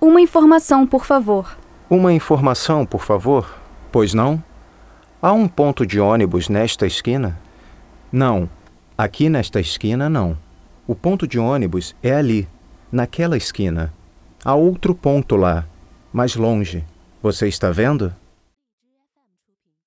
Uma informação, por favor. Uma informação, por favor? Pois não? Há um ponto de ônibus nesta esquina? Não. Aqui nesta esquina, não. O ponto de ônibus é ali, naquela esquina. Há outro ponto lá, mais longe. Você está vendo?